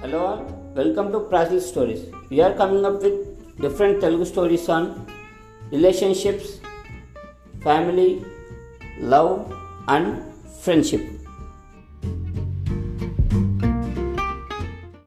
Hello all, welcome to Brazil Stories. We are coming up with different Telugu stories on relationships, family, love, and friendship.